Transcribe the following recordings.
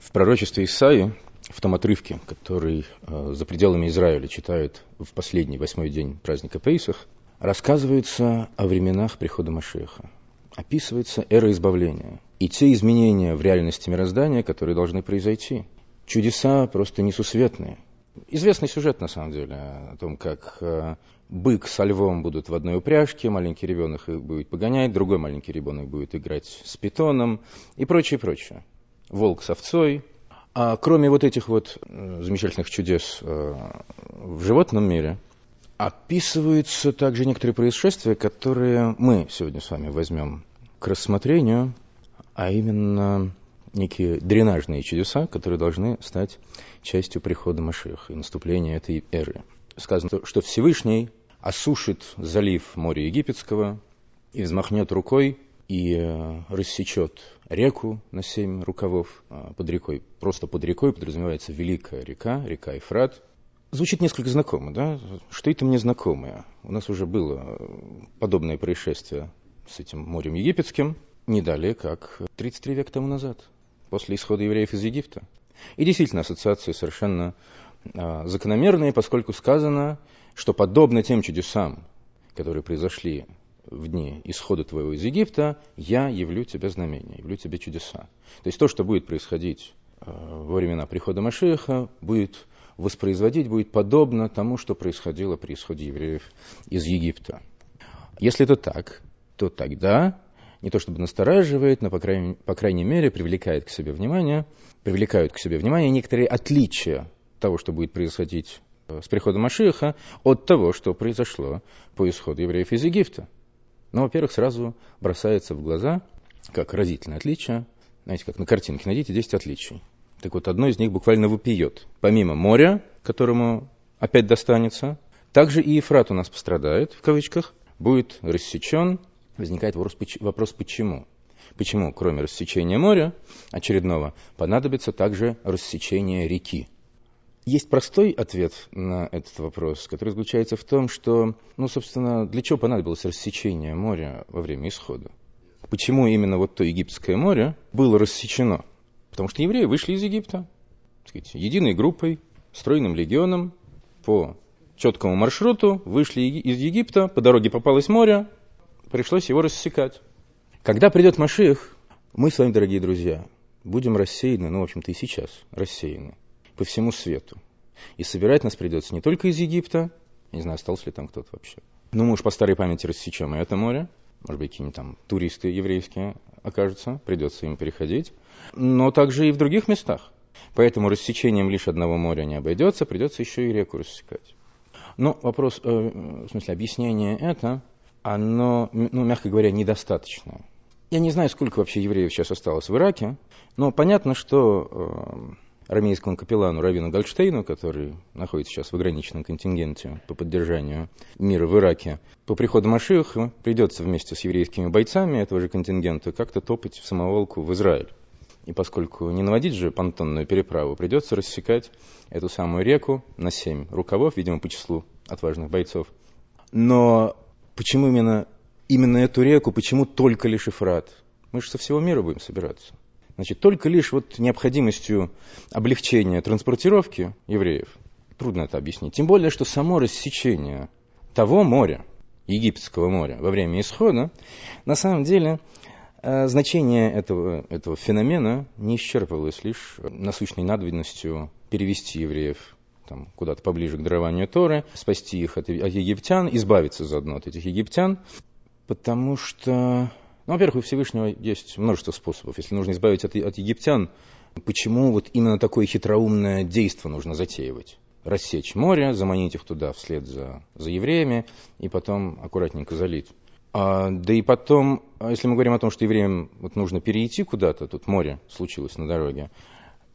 В пророчестве Исаи, в том отрывке, который э, за пределами Израиля читают в последний восьмой день праздника Пейсах, рассказывается о временах прихода Машеха. Описывается эра избавления и те изменения в реальности мироздания, которые должны произойти. Чудеса просто несусветные. Известный сюжет, на самом деле, о том, как э, бык со львом будут в одной упряжке, маленький ребенок их будет погонять, другой маленький ребенок будет играть с питоном и прочее, прочее волк с овцой. А кроме вот этих вот замечательных чудес э, в животном мире, описываются также некоторые происшествия, которые мы сегодня с вами возьмем к рассмотрению, а именно некие дренажные чудеса, которые должны стать частью прихода Машеха и наступления этой эры. Сказано, что Всевышний осушит залив моря Египетского и взмахнет рукой и э, рассечет реку на семь рукавов а, под рекой. Просто под рекой подразумевается великая река, река Ефрат. Звучит несколько знакомо, да? Что это мне знакомое? У нас уже было э, подобное происшествие с этим морем египетским не далее, как 33 века тому назад, после исхода евреев из Египта. И действительно, ассоциации совершенно закономерные, поскольку сказано, что подобно тем чудесам, которые произошли в дни исхода твоего из Египта, я явлю тебе знамения, явлю тебе чудеса. То есть то, что будет происходить э, во времена прихода Машеха, будет воспроизводить, будет подобно тому, что происходило при исходе евреев из Египта. Если это так, то тогда не то чтобы настораживает, но, по крайней, по крайней мере, привлекает к себе внимание, привлекают к себе внимание некоторые отличия того, что будет происходить э, с приходом Машиха, от того, что произошло по исходу евреев из Египта. Ну, во-первых, сразу бросается в глаза, как разительное отличие, знаете, как на картинке, найдите 10 отличий. Так вот, одно из них буквально выпьет. Помимо моря, которому опять достанется, также и Ефрат у нас пострадает, в кавычках, будет рассечен. Возникает вопрос, почему? Почему, кроме рассечения моря очередного, понадобится также рассечение реки? Есть простой ответ на этот вопрос, который заключается в том, что, ну, собственно, для чего понадобилось рассечение моря во время исхода? Почему именно вот то Египетское море было рассечено? Потому что евреи вышли из Египта, сказать, единой группой, стройным легионом, по четкому маршруту, вышли из Египта, по дороге попалось море, пришлось его рассекать. Когда придет Машиах, мы с вами, дорогие друзья, будем рассеяны, ну, в общем-то, и сейчас рассеяны по всему свету. И собирать нас придется не только из Египта, не знаю, остался ли там кто-то вообще. Ну, мы уж по старой памяти рассечем и это море, может быть, какие-нибудь там туристы еврейские окажутся, придется им переходить, но также и в других местах. Поэтому рассечением лишь одного моря не обойдется, придется еще и реку рассекать. Но вопрос, э, в смысле, объяснение это, оно, ну, мягко говоря, недостаточное. Я не знаю, сколько вообще евреев сейчас осталось в Ираке, но понятно, что э, армейскому капеллану Равину Гольштейну, который находится сейчас в ограниченном контингенте по поддержанию мира в Ираке, по приходу Машиха придется вместе с еврейскими бойцами этого же контингента как-то топать в самоволку в Израиль. И поскольку не наводить же понтонную переправу, придется рассекать эту самую реку на семь рукавов, видимо, по числу отважных бойцов. Но почему именно, именно эту реку, почему только лишь Ефрат? Мы же со всего мира будем собираться. Значит, только лишь вот необходимостью облегчения транспортировки евреев, трудно это объяснить. Тем более, что само рассечение того моря, Египетского моря, во время исхода, на самом деле э, значение этого, этого феномена не исчерпывалось лишь насущной надобностью перевести евреев там, куда-то поближе к дарованию Торы, спасти их от, от египтян, избавиться заодно от этих египтян, потому что ну, во-первых, у Всевышнего есть множество способов. Если нужно избавить от, от египтян, почему вот именно такое хитроумное действие нужно затеивать? Рассечь море, заманить их туда вслед за, за евреями и потом аккуратненько залить. А, да и потом, а если мы говорим о том, что евреям вот нужно перейти куда-то, тут море случилось на дороге,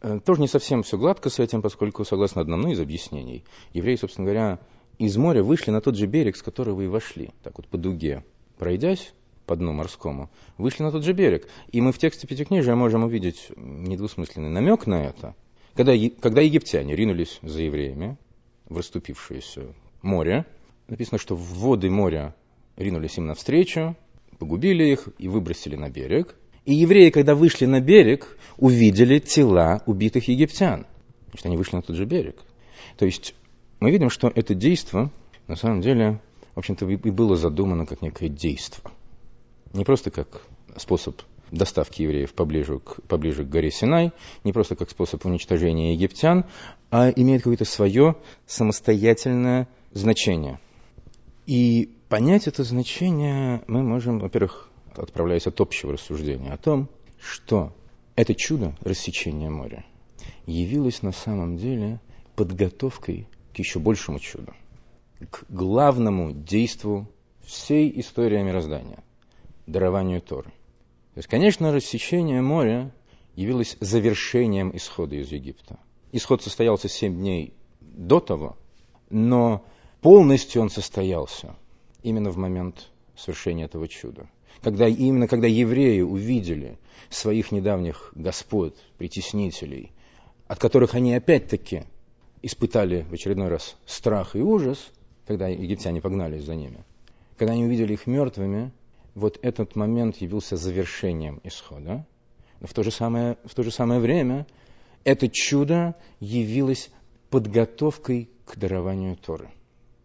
э, тоже не совсем все гладко с этим, поскольку, согласно одному из объяснений, евреи, собственно говоря, из моря вышли на тот же берег, с которого и вошли, так вот по дуге. Пройдясь, по дну морскому, вышли на тот же берег. И мы в тексте Пятикнижия можем увидеть недвусмысленный намек на это. Когда, когда египтяне ринулись за евреями в расступившееся море, написано, что в воды моря ринулись им навстречу, погубили их и выбросили на берег. И евреи, когда вышли на берег, увидели тела убитых египтян. Значит, они вышли на тот же берег. То есть мы видим, что это действие, на самом деле, в общем-то, и было задумано как некое действие. Не просто как способ доставки евреев поближе к, поближе к горе Синай, не просто как способ уничтожения египтян, а имеет какое-то свое самостоятельное значение. И понять это значение мы можем, во-первых, отправляясь от общего рассуждения о том, что это чудо рассечения моря явилось на самом деле подготовкой к еще большему чуду, к главному действу всей истории мироздания – дарованию Торы. То есть, конечно, рассечение моря явилось завершением исхода из Египта. Исход состоялся семь дней до того, но полностью он состоялся именно в момент совершения этого чуда. Когда, именно когда евреи увидели своих недавних господ, притеснителей, от которых они опять-таки испытали в очередной раз страх и ужас, когда египтяне погнались за ними, когда они увидели их мертвыми, вот этот момент явился завершением исхода. Но в то же самое, в то же самое время это чудо явилось подготовкой к дарованию Торы.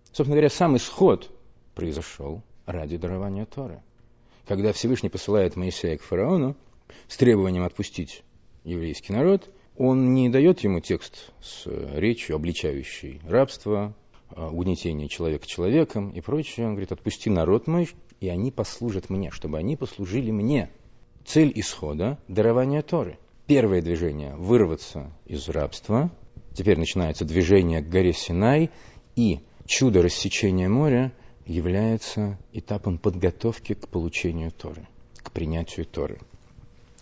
Собственно говоря, сам исход произошел ради дарования Торы. Когда Всевышний посылает Моисея к фараону с требованием отпустить еврейский народ, он не дает ему текст с речью, обличающей рабство, угнетение человека человеком и прочее. Он говорит, отпусти народ мой, и они послужат мне, чтобы они послужили мне. Цель исхода – дарование Торы. Первое движение – вырваться из рабства. Теперь начинается движение к горе Синай, и чудо рассечения моря является этапом подготовки к получению Торы, к принятию Торы.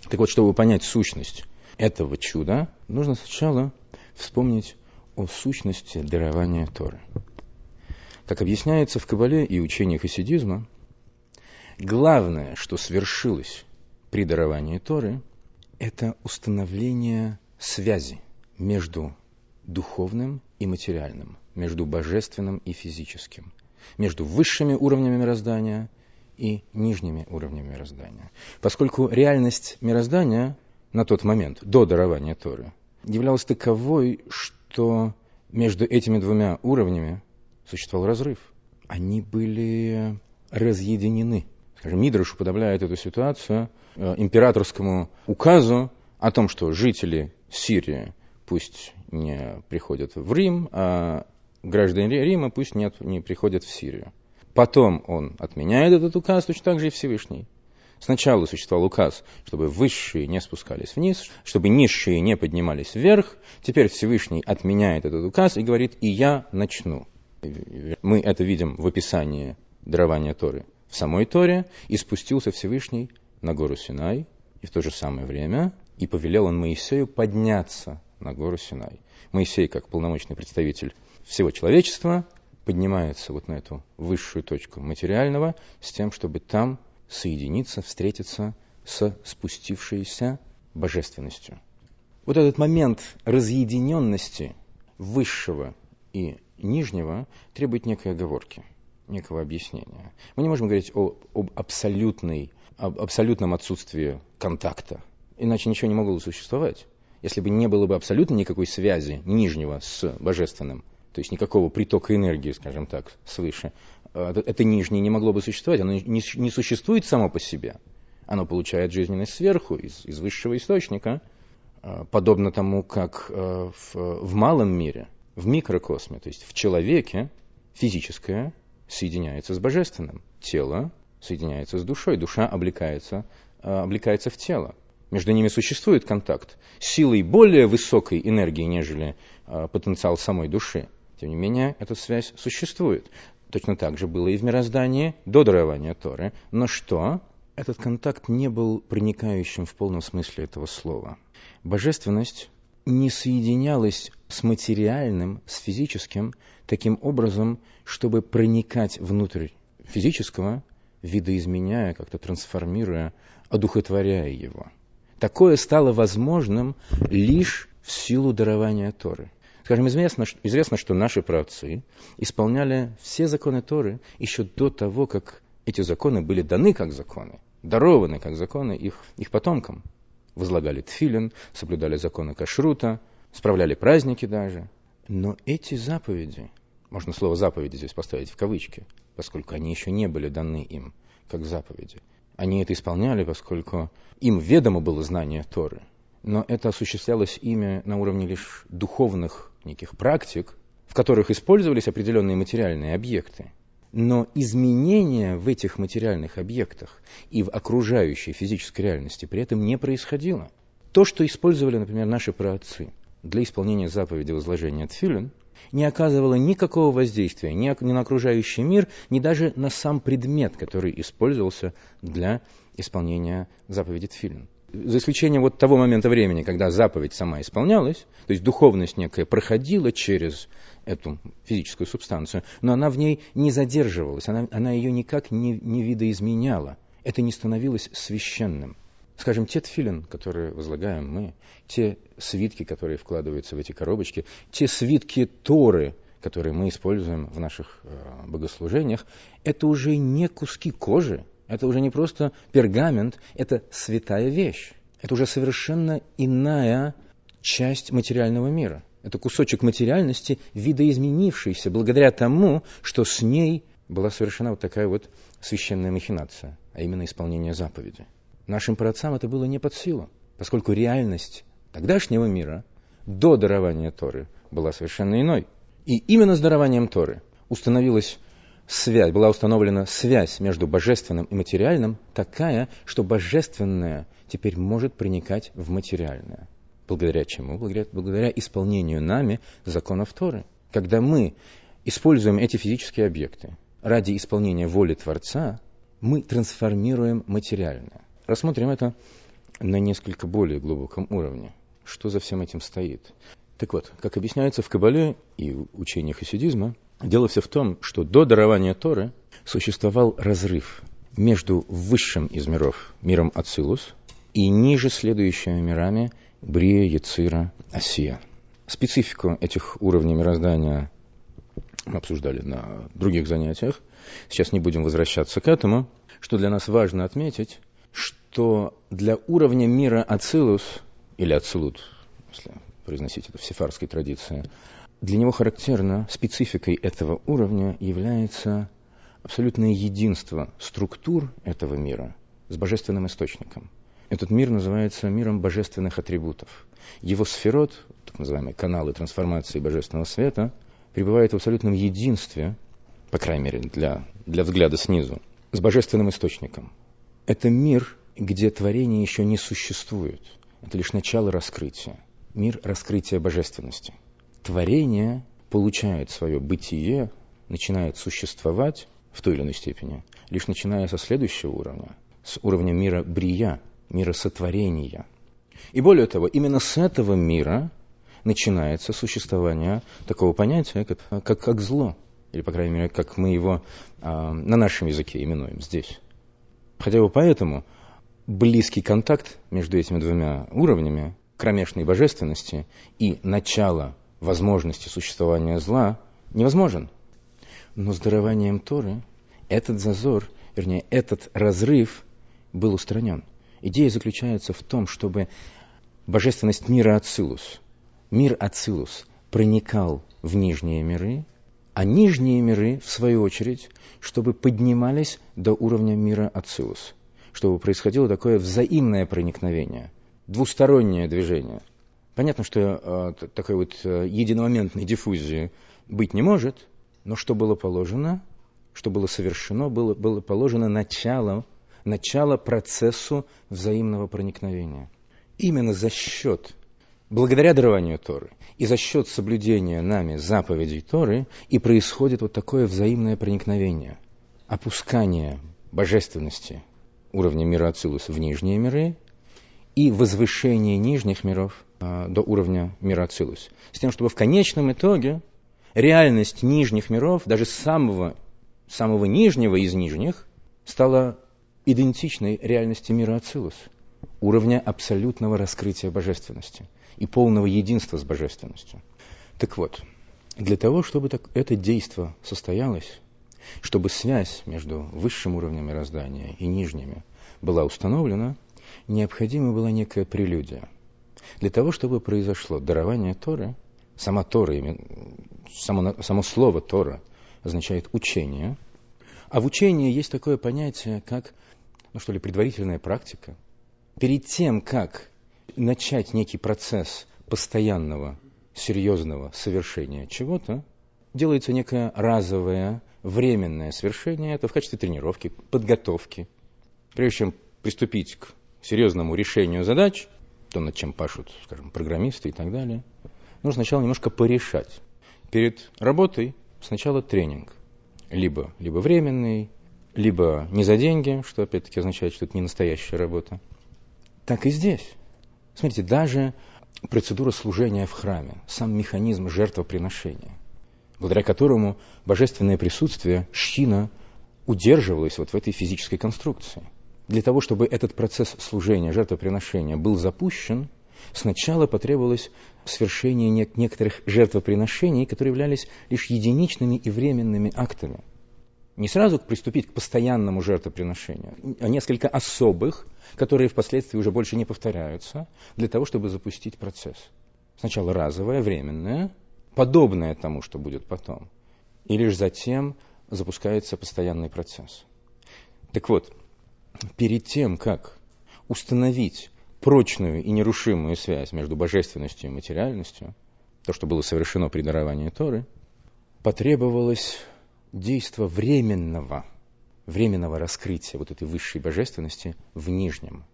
Так вот, чтобы понять сущность этого чуда, нужно сначала вспомнить о сущности дарования Торы. Как объясняется в Кабале и учениях хасидизма, главное, что свершилось при даровании Торы, это установление связи между духовным и материальным, между божественным и физическим, между высшими уровнями мироздания и нижними уровнями мироздания. Поскольку реальность мироздания на тот момент, до дарования Торы, являлась таковой, что между этими двумя уровнями существовал разрыв. Они были разъединены. Скажем, Мидраш уподобляет эту ситуацию э, императорскому указу о том, что жители Сирии пусть не приходят в Рим, а граждане Рима пусть нет, не приходят в Сирию. Потом он отменяет этот указ, точно так же и Всевышний. Сначала существовал указ, чтобы высшие не спускались вниз, чтобы низшие не поднимались вверх. Теперь Всевышний отменяет этот указ и говорит, и я начну. Мы это видим в описании дарования Торы в самой Торе, и спустился Всевышний на гору Синай, и в то же самое время, и повелел он Моисею подняться на гору Синай. Моисей, как полномочный представитель всего человечества, поднимается вот на эту высшую точку материального с тем, чтобы там соединиться, встретиться с спустившейся божественностью. Вот этот момент разъединенности высшего и нижнего требует некой оговорки, некого объяснения. Мы не можем говорить о, об, абсолютной, об абсолютном отсутствии контакта, иначе ничего не могло существовать. Если бы не было бы абсолютно никакой связи нижнего с божественным, то есть никакого притока энергии, скажем так, свыше, это нижнее не могло бы существовать, оно не, существует само по себе. Оно получает жизненность сверху, из, из высшего источника, а, подобно тому, как а, в, в малом мире, в микрокосме, то есть в человеке, физическое соединяется с божественным. Тело соединяется с душой, душа облекается, облекается в тело. Между ними существует контакт силой более высокой энергии, нежели потенциал самой души. Тем не менее, эта связь существует. Точно так же было и в мироздании до дарования Торы. Но что? Этот контакт не был проникающим в полном смысле этого слова. Божественность не соединялась с материальным, с физическим, таким образом, чтобы проникать внутрь физического, видоизменяя, как-то трансформируя, одухотворяя его. Такое стало возможным лишь в силу дарования Торы. Скажем, известно, известно, что наши праотцы исполняли все законы Торы еще до того, как эти законы были даны как законы, дарованы как законы их, их потомкам. Возлагали тфилин, соблюдали законы кашрута, справляли праздники даже. Но эти заповеди, можно слово заповеди здесь поставить в кавычки, поскольку они еще не были даны им как заповеди. Они это исполняли, поскольку им ведомо было знание Торы. Но это осуществлялось ими на уровне лишь духовных неких практик, в которых использовались определенные материальные объекты. Но изменения в этих материальных объектах и в окружающей физической реальности при этом не происходило. То, что использовали, например, наши праотцы для исполнения заповеди возложения тфилин, не оказывало никакого воздействия ни на окружающий мир, ни даже на сам предмет, который использовался для исполнения заповеди тфилин за исключением вот того момента времени, когда заповедь сама исполнялась, то есть духовность некая проходила через эту физическую субстанцию, но она в ней не задерживалась, она, она ее никак не, не видоизменяла. Это не становилось священным. Скажем, те тфилин, которые возлагаем мы, те свитки, которые вкладываются в эти коробочки, те свитки Торы, которые мы используем в наших э, богослужениях, это уже не куски кожи, это уже не просто пергамент, это святая вещь. Это уже совершенно иная часть материального мира. Это кусочек материальности, видоизменившийся благодаря тому, что с ней была совершена вот такая вот священная махинация, а именно исполнение заповеди. Нашим праотцам это было не под силу, поскольку реальность тогдашнего мира до дарования Торы была совершенно иной. И именно с дарованием Торы установилась связь, была установлена связь между божественным и материальным такая, что божественное теперь может проникать в материальное. Благодаря чему? Благодаря, благодаря исполнению нами законов Торы. Когда мы используем эти физические объекты ради исполнения воли Творца, мы трансформируем материальное. Рассмотрим это на несколько более глубоком уровне. Что за всем этим стоит? Так вот, как объясняется в Кабале и учениях хасидизма, Дело все в том, что до дарования Торы существовал разрыв между высшим из миров, миром Ацилус, и ниже следующими мирами Брия, Яцира, Асия. Специфику этих уровней мироздания мы обсуждали на других занятиях. Сейчас не будем возвращаться к этому. Что для нас важно отметить, что для уровня мира Ацилус, или Ацилут, если произносить это в сефарской традиции, для него характерно, спецификой этого уровня является абсолютное единство структур этого мира с божественным источником. Этот мир называется миром божественных атрибутов. Его сферот, так называемые каналы трансформации божественного света, пребывает в абсолютном единстве, по крайней мере для, для взгляда снизу, с божественным источником. Это мир, где творение еще не существует. Это лишь начало раскрытия. Мир раскрытия божественности – творение получает свое бытие, начинает существовать в той или иной степени, лишь начиная со следующего уровня, с уровня мира брия, мира сотворения. И более того, именно с этого мира начинается существование такого понятия, как, как, как зло, или, по крайней мере, как мы его а, на нашем языке именуем здесь. Хотя бы поэтому близкий контакт между этими двумя уровнями кромешной божественности и начала возможности существования зла невозможен. Но с дарованием Торы этот зазор, вернее, этот разрыв был устранен. Идея заключается в том, чтобы божественность мира Ацилус, мир Ацилус проникал в нижние миры, а нижние миры, в свою очередь, чтобы поднимались до уровня мира Ацилус, чтобы происходило такое взаимное проникновение, двустороннее движение – Понятно, что э, такой вот э, единомоментной диффузии быть не может, но что было положено, что было совершено, было, было положено начало, начало процессу взаимного проникновения. Именно за счет, благодаря дарованию Торы и за счет соблюдения нами заповедей Торы и происходит вот такое взаимное проникновение, опускание божественности уровня мира Ацилус в нижние миры и возвышение нижних миров а, до уровня мира Ацилус. С тем, чтобы в конечном итоге реальность нижних миров, даже самого, самого нижнего из нижних, стала идентичной реальности мира Ацилус, уровня абсолютного раскрытия божественности и полного единства с божественностью. Так вот, для того, чтобы так, это действо состоялось, чтобы связь между высшим уровнем мироздания и нижними была установлена, необходима была некая прелюдия. Для того, чтобы произошло дарование Торы, сама Тора, само, само слово Тора означает учение, а в учении есть такое понятие, как, ну что ли, предварительная практика. Перед тем, как начать некий процесс постоянного, серьезного совершения чего-то, делается некое разовое, временное совершение, это в качестве тренировки, подготовки. Прежде чем приступить к серьезному решению задач, то, над чем пашут, скажем, программисты и так далее, нужно сначала немножко порешать. Перед работой сначала тренинг. Либо, либо временный, либо не за деньги, что опять-таки означает, что это не настоящая работа. Так и здесь. Смотрите, даже процедура служения в храме, сам механизм жертвоприношения, благодаря которому божественное присутствие, шхина, удерживалось вот в этой физической конструкции – для того, чтобы этот процесс служения, жертвоприношения был запущен, сначала потребовалось свершение некоторых жертвоприношений, которые являлись лишь единичными и временными актами. Не сразу приступить к постоянному жертвоприношению, а несколько особых, которые впоследствии уже больше не повторяются, для того, чтобы запустить процесс. Сначала разовое, временное, подобное тому, что будет потом. И лишь затем запускается постоянный процесс. Так вот, перед тем, как установить прочную и нерушимую связь между божественностью и материальностью, то, что было совершено при даровании Торы, потребовалось действо временного, временного раскрытия вот этой высшей божественности в нижнем,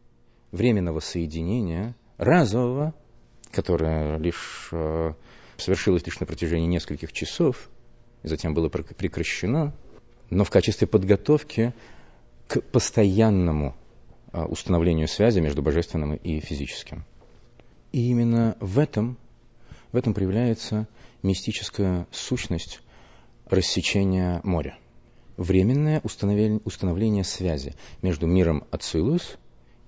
временного соединения, разового, которое лишь э, совершилось лишь на протяжении нескольких часов, и затем было прекращено, но в качестве подготовки к постоянному а, установлению связи между божественным и физическим. И именно в этом, в этом проявляется мистическая сущность рассечения моря. Временное установление, связи между миром Ацилус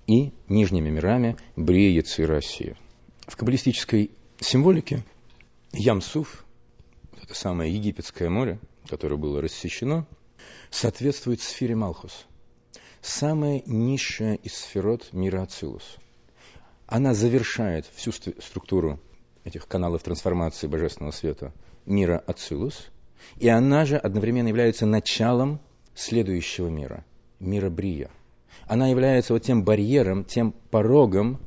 и нижними мирами Брия, Яци, Россия. В каббалистической символике Ямсуф, это самое египетское море, которое было рассечено, соответствует сфере Малхус – самая низшая из сферот мира Ацилус. Она завершает всю структуру этих каналов трансформации божественного света мира Ацилус, и она же одновременно является началом следующего мира, мира Брия. Она является вот тем барьером, тем порогом,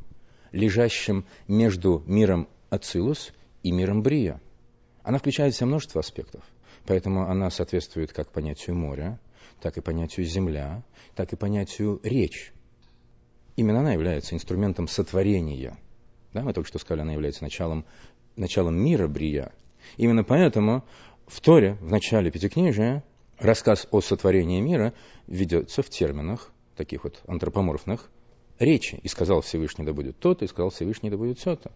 лежащим между миром Ацилус и миром Брия. Она включает в себя множество аспектов, поэтому она соответствует как понятию моря, так и понятию земля, так и понятию речь. Именно она является инструментом сотворения. Да, мы только что сказали, она является началом, началом мира Брия. Именно поэтому в Торе, в начале Пятикнижия, рассказ о сотворении мира ведется в терминах, таких вот антропоморфных, речи. И сказал Всевышний, да будет то-то, и сказал Всевышний, да будет все-то.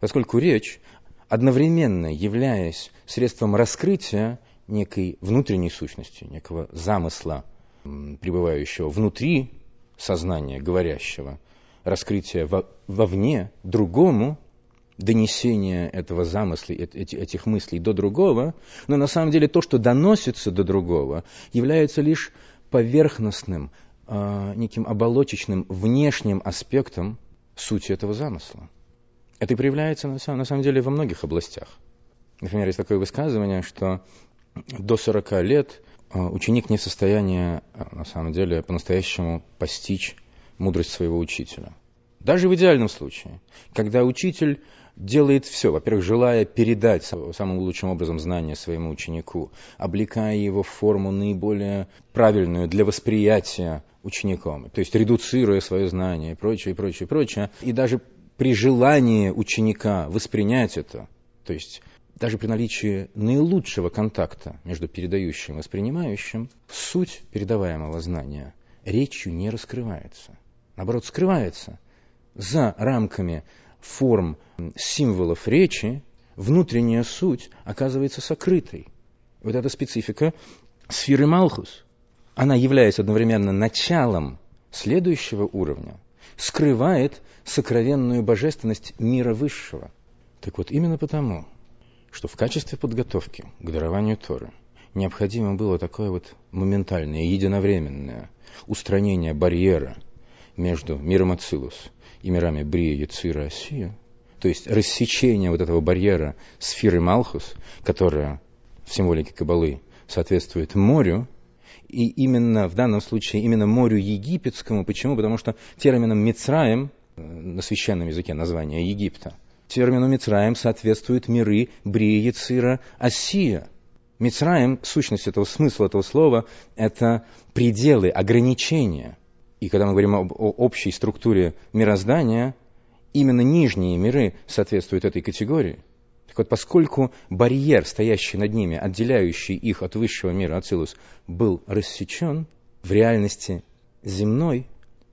Поскольку речь, одновременно являясь средством раскрытия некой внутренней сущности, некого замысла, пребывающего внутри сознания говорящего, раскрытия во, вовне другому, донесение этого замысла, этих мыслей до другого, но на самом деле то, что доносится до другого, является лишь поверхностным, а, неким оболочечным, внешним аспектом сути этого замысла. Это проявляется на самом деле во многих областях. Например, есть такое высказывание, что до 40 лет а, ученик не в состоянии, а, на самом деле, по-настоящему постичь мудрость своего учителя. Даже в идеальном случае, когда учитель делает все, во-первых, желая передать самым лучшим образом знания своему ученику, облекая его в форму наиболее правильную для восприятия учеником, то есть редуцируя свое знание и прочее, и прочее, и прочее, и даже при желании ученика воспринять это, то есть даже при наличии наилучшего контакта между передающим и воспринимающим, суть передаваемого знания речью не раскрывается. Наоборот, скрывается. За рамками форм символов речи внутренняя суть оказывается сокрытой. Вот эта специфика сферы Малхус, она является одновременно началом следующего уровня, скрывает сокровенную божественность мира высшего. Так вот, именно потому что в качестве подготовки к дарованию Торы необходимо было такое вот моментальное, единовременное устранение барьера между миром Ацилус и мирами Брия, Яцира, Осия, то есть рассечение вот этого барьера сферы Малхус, которая в символике Кабалы соответствует морю, и именно в данном случае именно морю египетскому. Почему? Потому что термином Мицраем, на священном языке название Египта, термину Мицраем соответствуют миры Брия, Яцира, Осия. Мицраем, сущность этого смысла этого слова, это пределы, ограничения. И когда мы говорим об общей структуре мироздания, именно нижние миры соответствуют этой категории. Так вот, поскольку барьер, стоящий над ними, отделяющий их от высшего мира Ацилус, был рассечен, в реальности земной,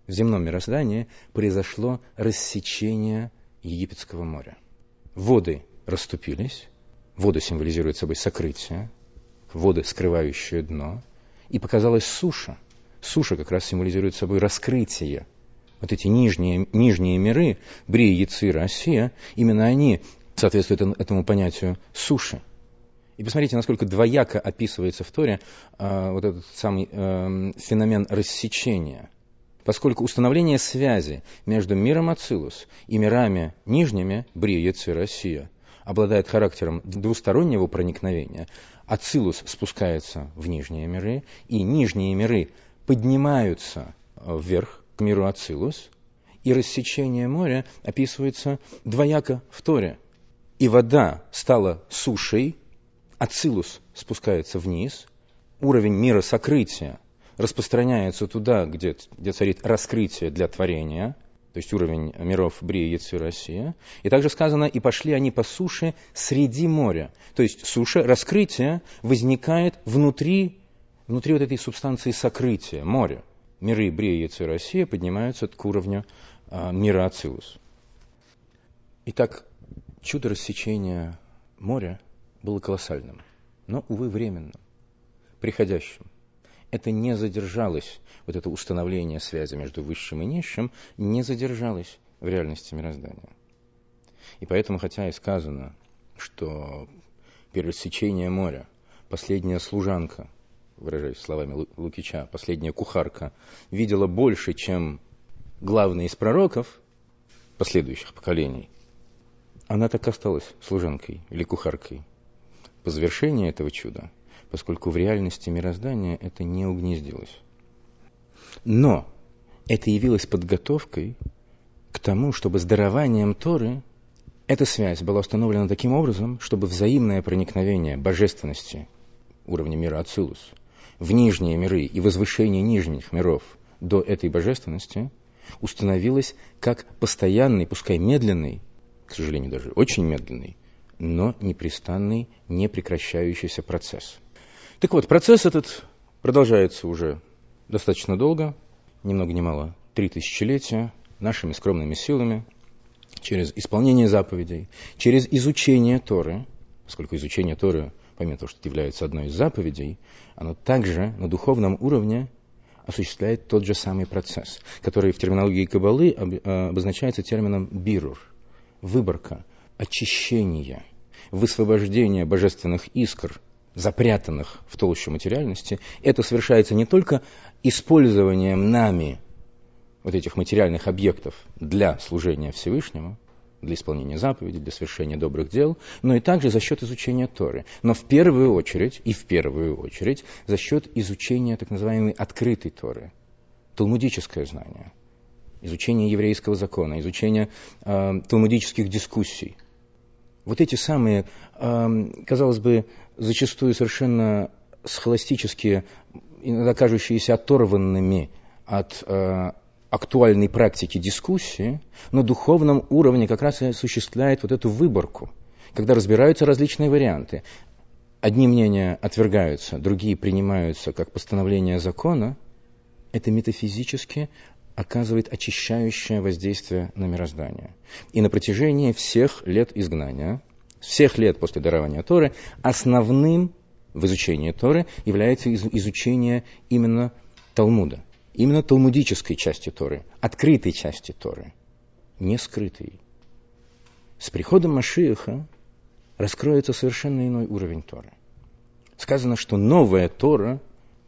в земном мироздании произошло рассечение Египетского моря. Воды расступились, воды символизируют собой сокрытие, воды, скрывающие дно, и показалась суша. Суша как раз символизирует собой раскрытие вот эти нижние, нижние миры, Брия, Яцир, Осия, именно они соответствуют этому понятию суши. И посмотрите, насколько двояко описывается в Торе э, вот этот самый э, феномен рассечения. Поскольку установление связи между миром Ацилус и мирами нижними, Брия, Яцир, Осия, обладает характером двустороннего проникновения, Ацилус спускается в нижние миры, и нижние миры поднимаются вверх, миру Ацилус, и рассечение моря описывается двояко в Торе. И вода стала сушей, Ацилус спускается вниз, уровень мира сокрытия распространяется туда, где, где царит раскрытие для творения, то есть уровень миров Брия, Яци, Россия. И также сказано, и пошли они по суше среди моря. То есть суша, раскрытие возникает внутри, внутри вот этой субстанции сокрытия, моря миры Брия, и Россия поднимаются к уровню а, мира Ацилус. Итак, чудо рассечения моря было колоссальным, но, увы, временным, приходящим. Это не задержалось, вот это установление связи между высшим и низшим, не задержалось в реальности мироздания. И поэтому, хотя и сказано, что пересечение моря, последняя служанка – выражаясь словами Лукича, последняя кухарка, видела больше, чем главный из пророков последующих поколений, она так осталась служанкой или кухаркой. По завершении этого чуда, поскольку в реальности мироздания это не угнездилось. Но это явилось подготовкой к тому, чтобы с дарованием Торы эта связь была установлена таким образом, чтобы взаимное проникновение божественности уровня мира Ацилус в нижние миры и возвышение нижних миров до этой божественности установилось как постоянный, пускай медленный, к сожалению, даже очень медленный, но непрестанный, непрекращающийся процесс. Так вот, процесс этот продолжается уже достаточно долго, ни много ни мало, три тысячелетия, нашими скромными силами, через исполнение заповедей, через изучение Торы, поскольку изучение Торы помимо того, что является одной из заповедей, оно также на духовном уровне осуществляет тот же самый процесс, который в терминологии Кабалы э, обозначается термином бирур, выборка, очищение, высвобождение божественных искр, запрятанных в толщу материальности. Это совершается не только использованием нами вот этих материальных объектов для служения Всевышнему, для исполнения заповедей, для совершения добрых дел, но и также за счет изучения Торы. Но в первую очередь, и в первую очередь, за счет изучения так называемой открытой Торы, талмудическое знание, изучение еврейского закона, изучение э, талмудических дискуссий. Вот эти самые, казалось бы, зачастую совершенно схоластические, иногда кажущиеся оторванными от э, актуальной практики дискуссии, на духовном уровне как раз и осуществляет вот эту выборку, когда разбираются различные варианты. Одни мнения отвергаются, другие принимаются как постановление закона. Это метафизически оказывает очищающее воздействие на мироздание. И на протяжении всех лет изгнания, всех лет после дарования Торы, основным в изучении Торы является изучение именно Талмуда – именно талмудической части Торы, открытой части Торы, не скрытой. С приходом Машиаха раскроется совершенно иной уровень Торы. Сказано, что новая Тора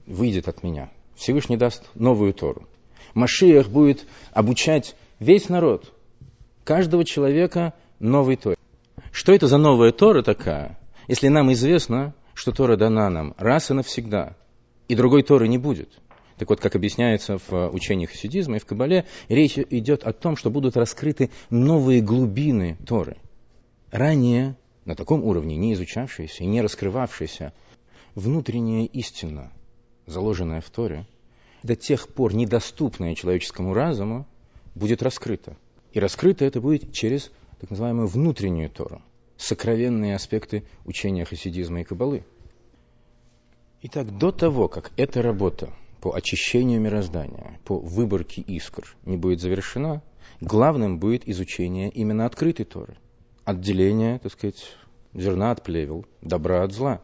выйдет от меня. Всевышний даст новую Тору. Машиях будет обучать весь народ, каждого человека новой Торе. Что это за новая Тора такая, если нам известно, что Тора дана нам раз и навсегда, и другой Торы не будет? Так вот, как объясняется в учениях хасидизма и в Кабале, речь идет о том, что будут раскрыты новые глубины Торы. Ранее на таком уровне не изучавшаяся и не раскрывавшаяся внутренняя истина, заложенная в Торе, до тех пор недоступная человеческому разуму, будет раскрыта. И раскрыто это будет через так называемую внутреннюю Тору, сокровенные аспекты учения хасидизма и кабалы. Итак, до того, как эта работа по очищению мироздания, по выборке искр не будет завершена, главным будет изучение именно открытой Торы, отделение, так сказать, зерна от плевел, добра от зла.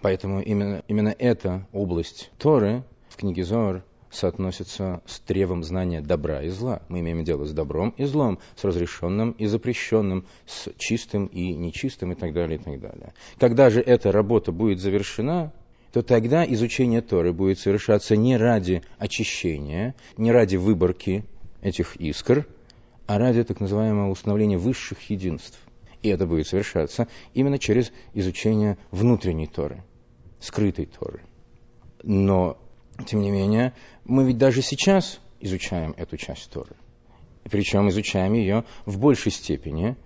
Поэтому именно, именно эта область Торы в книге Зор соотносится с древом знания добра и зла. Мы имеем дело с добром и злом, с разрешенным и запрещенным, с чистым и нечистым и так далее, и так далее. Когда же эта работа будет завершена, то тогда изучение Торы будет совершаться не ради очищения, не ради выборки этих искр, а ради так называемого установления высших единств. И это будет совершаться именно через изучение внутренней Торы, скрытой Торы. Но, тем не менее, мы ведь даже сейчас изучаем эту часть Торы. Причем изучаем ее в большей степени,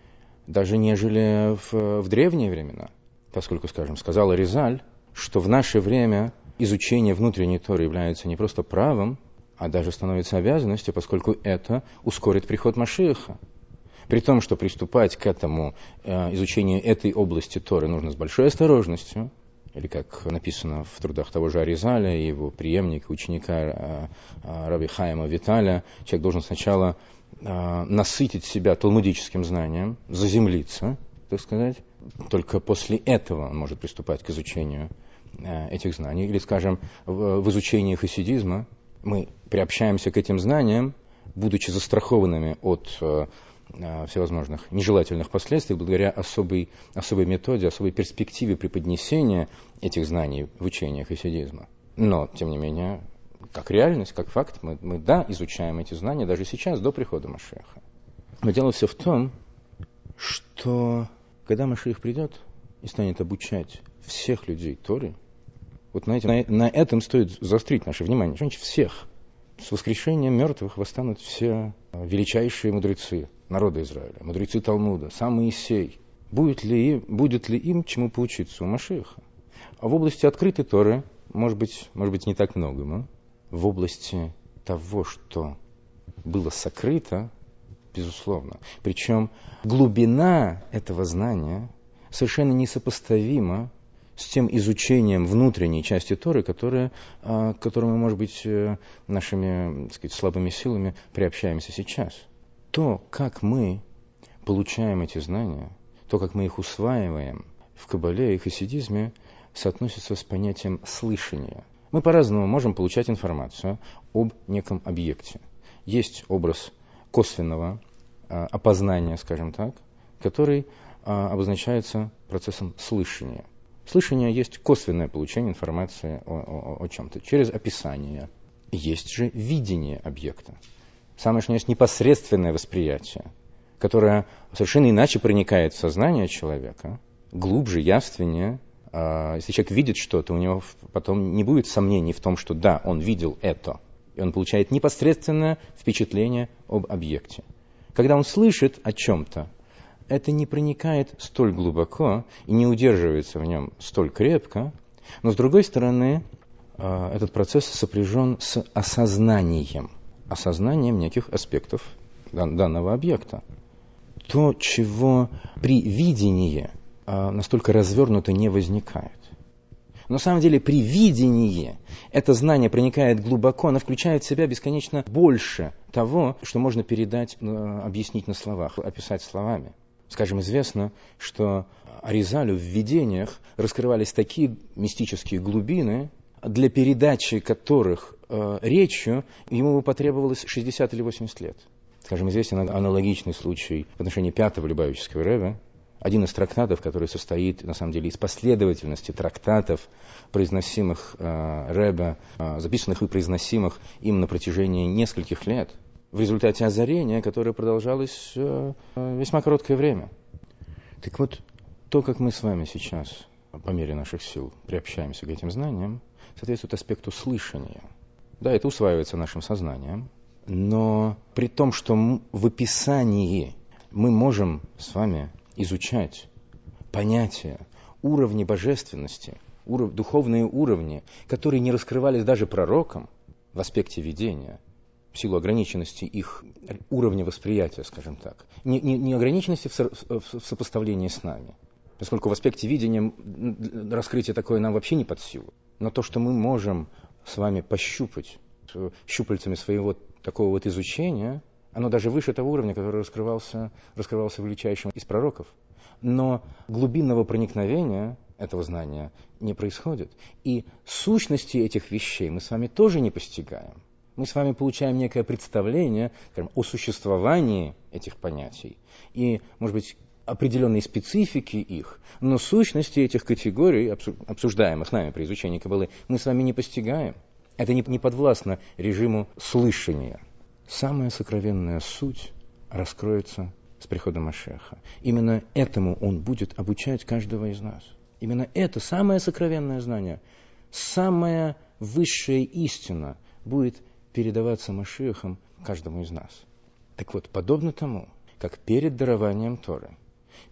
даже нежели в, в древние времена. Поскольку, скажем, сказала Резаль, что в наше время изучение внутренней Торы является не просто правом, а даже становится обязанностью, поскольку это ускорит приход Машиаха. При том, что приступать к этому э, изучению этой области Торы нужно с большой осторожностью, или как написано в трудах того же Аризаля его преемника, ученика э, э, Раби Хайма Виталя, человек должен сначала э, насытить себя талмудическим знанием, заземлиться, так сказать, только после этого он может приступать к изучению этих знаний. Или, скажем, в, изучении хасидизма мы приобщаемся к этим знаниям, будучи застрахованными от всевозможных нежелательных последствий, благодаря особой, особой методе, особой перспективе преподнесения этих знаний в учении хасидизма. Но, тем не менее, как реальность, как факт, мы, мы да, изучаем эти знания даже сейчас, до прихода Машеха. Но дело все в том, что когда Машиих придет и станет обучать всех людей Торе, вот на, этим, на, на этом стоит заострить наше внимание. Значит, всех. С воскрешением мертвых восстанут все величайшие мудрецы народа Израиля, мудрецы Талмуда, сам Моисей. Будет ли, будет ли им чему поучиться у Машииха? А в области открытой Торы, может быть, может быть не так много, но в области того, что было сокрыто, безусловно. Причем глубина этого знания совершенно несопоставима с тем изучением внутренней части Торы, которая, а, к мы, может быть, э, нашими так сказать, слабыми силами приобщаемся сейчас. То, как мы получаем эти знания, то, как мы их усваиваем в Кабале и хасидизме, соотносится с понятием слышания. Мы по-разному можем получать информацию об неком объекте. Есть образ косвенного а, опознания, скажем так, который а, обозначается процессом слышания. Слышание есть косвенное получение информации о, о, о чем-то через описание. Есть же видение объекта. Самое что есть непосредственное восприятие, которое совершенно иначе проникает в сознание человека, глубже, явственнее. А, если человек видит что-то, у него потом не будет сомнений в том, что да, он видел это – и он получает непосредственное впечатление об объекте. Когда он слышит о чем-то, это не проникает столь глубоко и не удерживается в нем столь крепко, но с другой стороны, а, этот процесс сопряжен с осознанием, осознанием неких аспектов данного объекта. То, чего при видении а, настолько развернуто не возникает. На самом деле при видении это знание проникает глубоко, оно включает в себя бесконечно больше того, что можно передать, э, объяснить на словах, описать словами. Скажем, известно, что Аризалю в видениях раскрывались такие мистические глубины, для передачи которых э, речью ему потребовалось 60 или 80 лет. Скажем, известен аналогичный случай в отношении пятого Любавического Рэба, один из трактатов, который состоит, на самом деле, из последовательности трактатов, произносимых э, Рэбе, э, записанных и произносимых им на протяжении нескольких лет, в результате озарения, которое продолжалось э, весьма короткое время. Так вот, то, как мы с вами сейчас, по мере наших сил, приобщаемся к этим знаниям, соответствует аспекту слышания. Да, это усваивается нашим сознанием, но при том, что в описании мы можем с вами изучать понятия, уровни божественности, уров, духовные уровни, которые не раскрывались даже пророкам в аспекте видения, в силу ограниченности их уровня восприятия, скажем так. Не, не, не ограниченности в, со, в сопоставлении с нами, поскольку в аспекте видения раскрытие такое нам вообще не под силу. Но то, что мы можем с вами пощупать щупальцами своего такого вот изучения, оно даже выше того уровня, который раскрывался, раскрывался величайшим из пророков. Но глубинного проникновения этого знания не происходит. И сущности этих вещей мы с вами тоже не постигаем. Мы с вами получаем некое представление скажем, о существовании этих понятий и, может быть, определенной специфики их, но сущности этих категорий, обсуждаемых нами при изучении Кабалы, мы с вами не постигаем. Это не подвластно режиму слышания – самая сокровенная суть раскроется с приходом Машеха. Именно этому он будет обучать каждого из нас. Именно это самое сокровенное знание, самая высшая истина будет передаваться Машехом каждому из нас. Так вот, подобно тому, как перед дарованием Торы,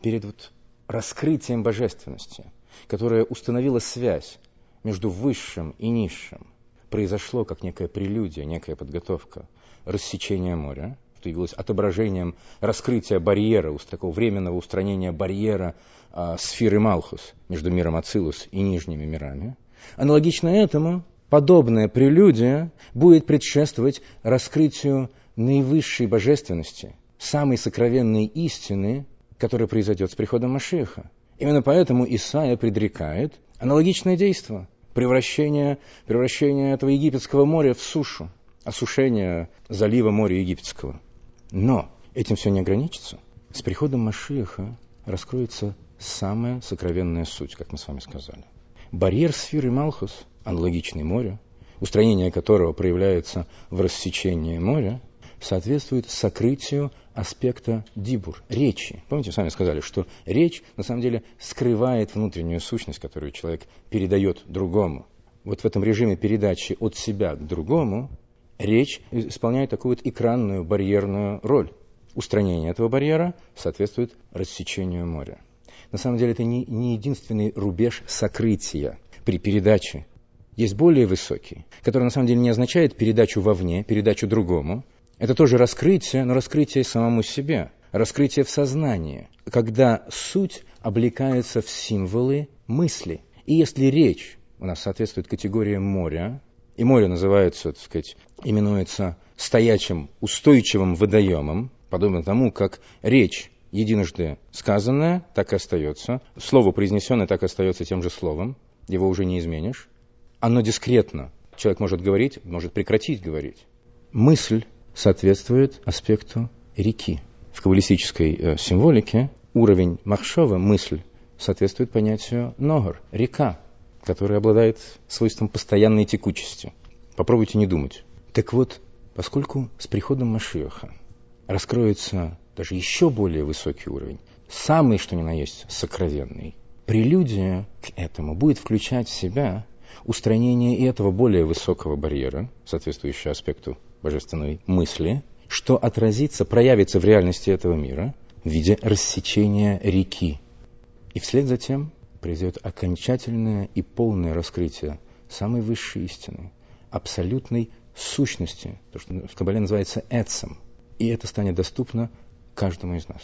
перед вот раскрытием божественности, которая установила связь между высшим и низшим, произошло как некая прелюдия, некая подготовка рассечения моря, что явилось отображением раскрытия барьера, такого временного устранения барьера э, сферы Малхус между миром Ацилус и нижними мирами. Аналогично этому, подобная прелюдия будет предшествовать раскрытию наивысшей божественности, самой сокровенной истины, которая произойдет с приходом Машеха. Именно поэтому Исаия предрекает аналогичное действие – превращение, превращение этого египетского моря в сушу – осушения залива моря Египетского. Но этим все не ограничится. С приходом Машиаха раскроется самая сокровенная суть, как мы с вами сказали. Барьер сферы Малхус, аналогичный морю, устранение которого проявляется в рассечении моря, соответствует сокрытию аспекта дибур, речи. Помните, сами сказали, что речь на самом деле скрывает внутреннюю сущность, которую человек передает другому. Вот в этом режиме передачи от себя к другому речь исполняет такую вот экранную барьерную роль. Устранение этого барьера соответствует рассечению моря. На самом деле это не, не единственный рубеж сокрытия при передаче. Есть более высокий, который на самом деле не означает передачу вовне, передачу другому. Это тоже раскрытие, но раскрытие самому себе, раскрытие в сознании, когда суть облекается в символы мысли. И если речь у нас соответствует категории моря, и море называется, так сказать, именуется стоячим устойчивым водоемом, подобно тому, как речь единожды сказанная, так и остается, слово произнесенное так и остается тем же словом, его уже не изменишь. Оно дискретно. Человек может говорить, может прекратить говорить. Мысль соответствует аспекту реки. В каббалистической э, символике уровень Махшова, мысль, соответствует понятию Ногар, река который обладает свойством постоянной текучести. Попробуйте не думать. Так вот, поскольку с приходом Машиаха раскроется даже еще более высокий уровень, самый, что ни на есть, сокровенный, прелюдия к этому будет включать в себя устранение и этого более высокого барьера, соответствующего аспекту божественной мысли, что отразится, проявится в реальности этого мира в виде рассечения реки. И вслед за тем произойдет окончательное и полное раскрытие самой высшей истины, абсолютной сущности, то, что в Кабале называется «эцем». И это станет доступно каждому из нас.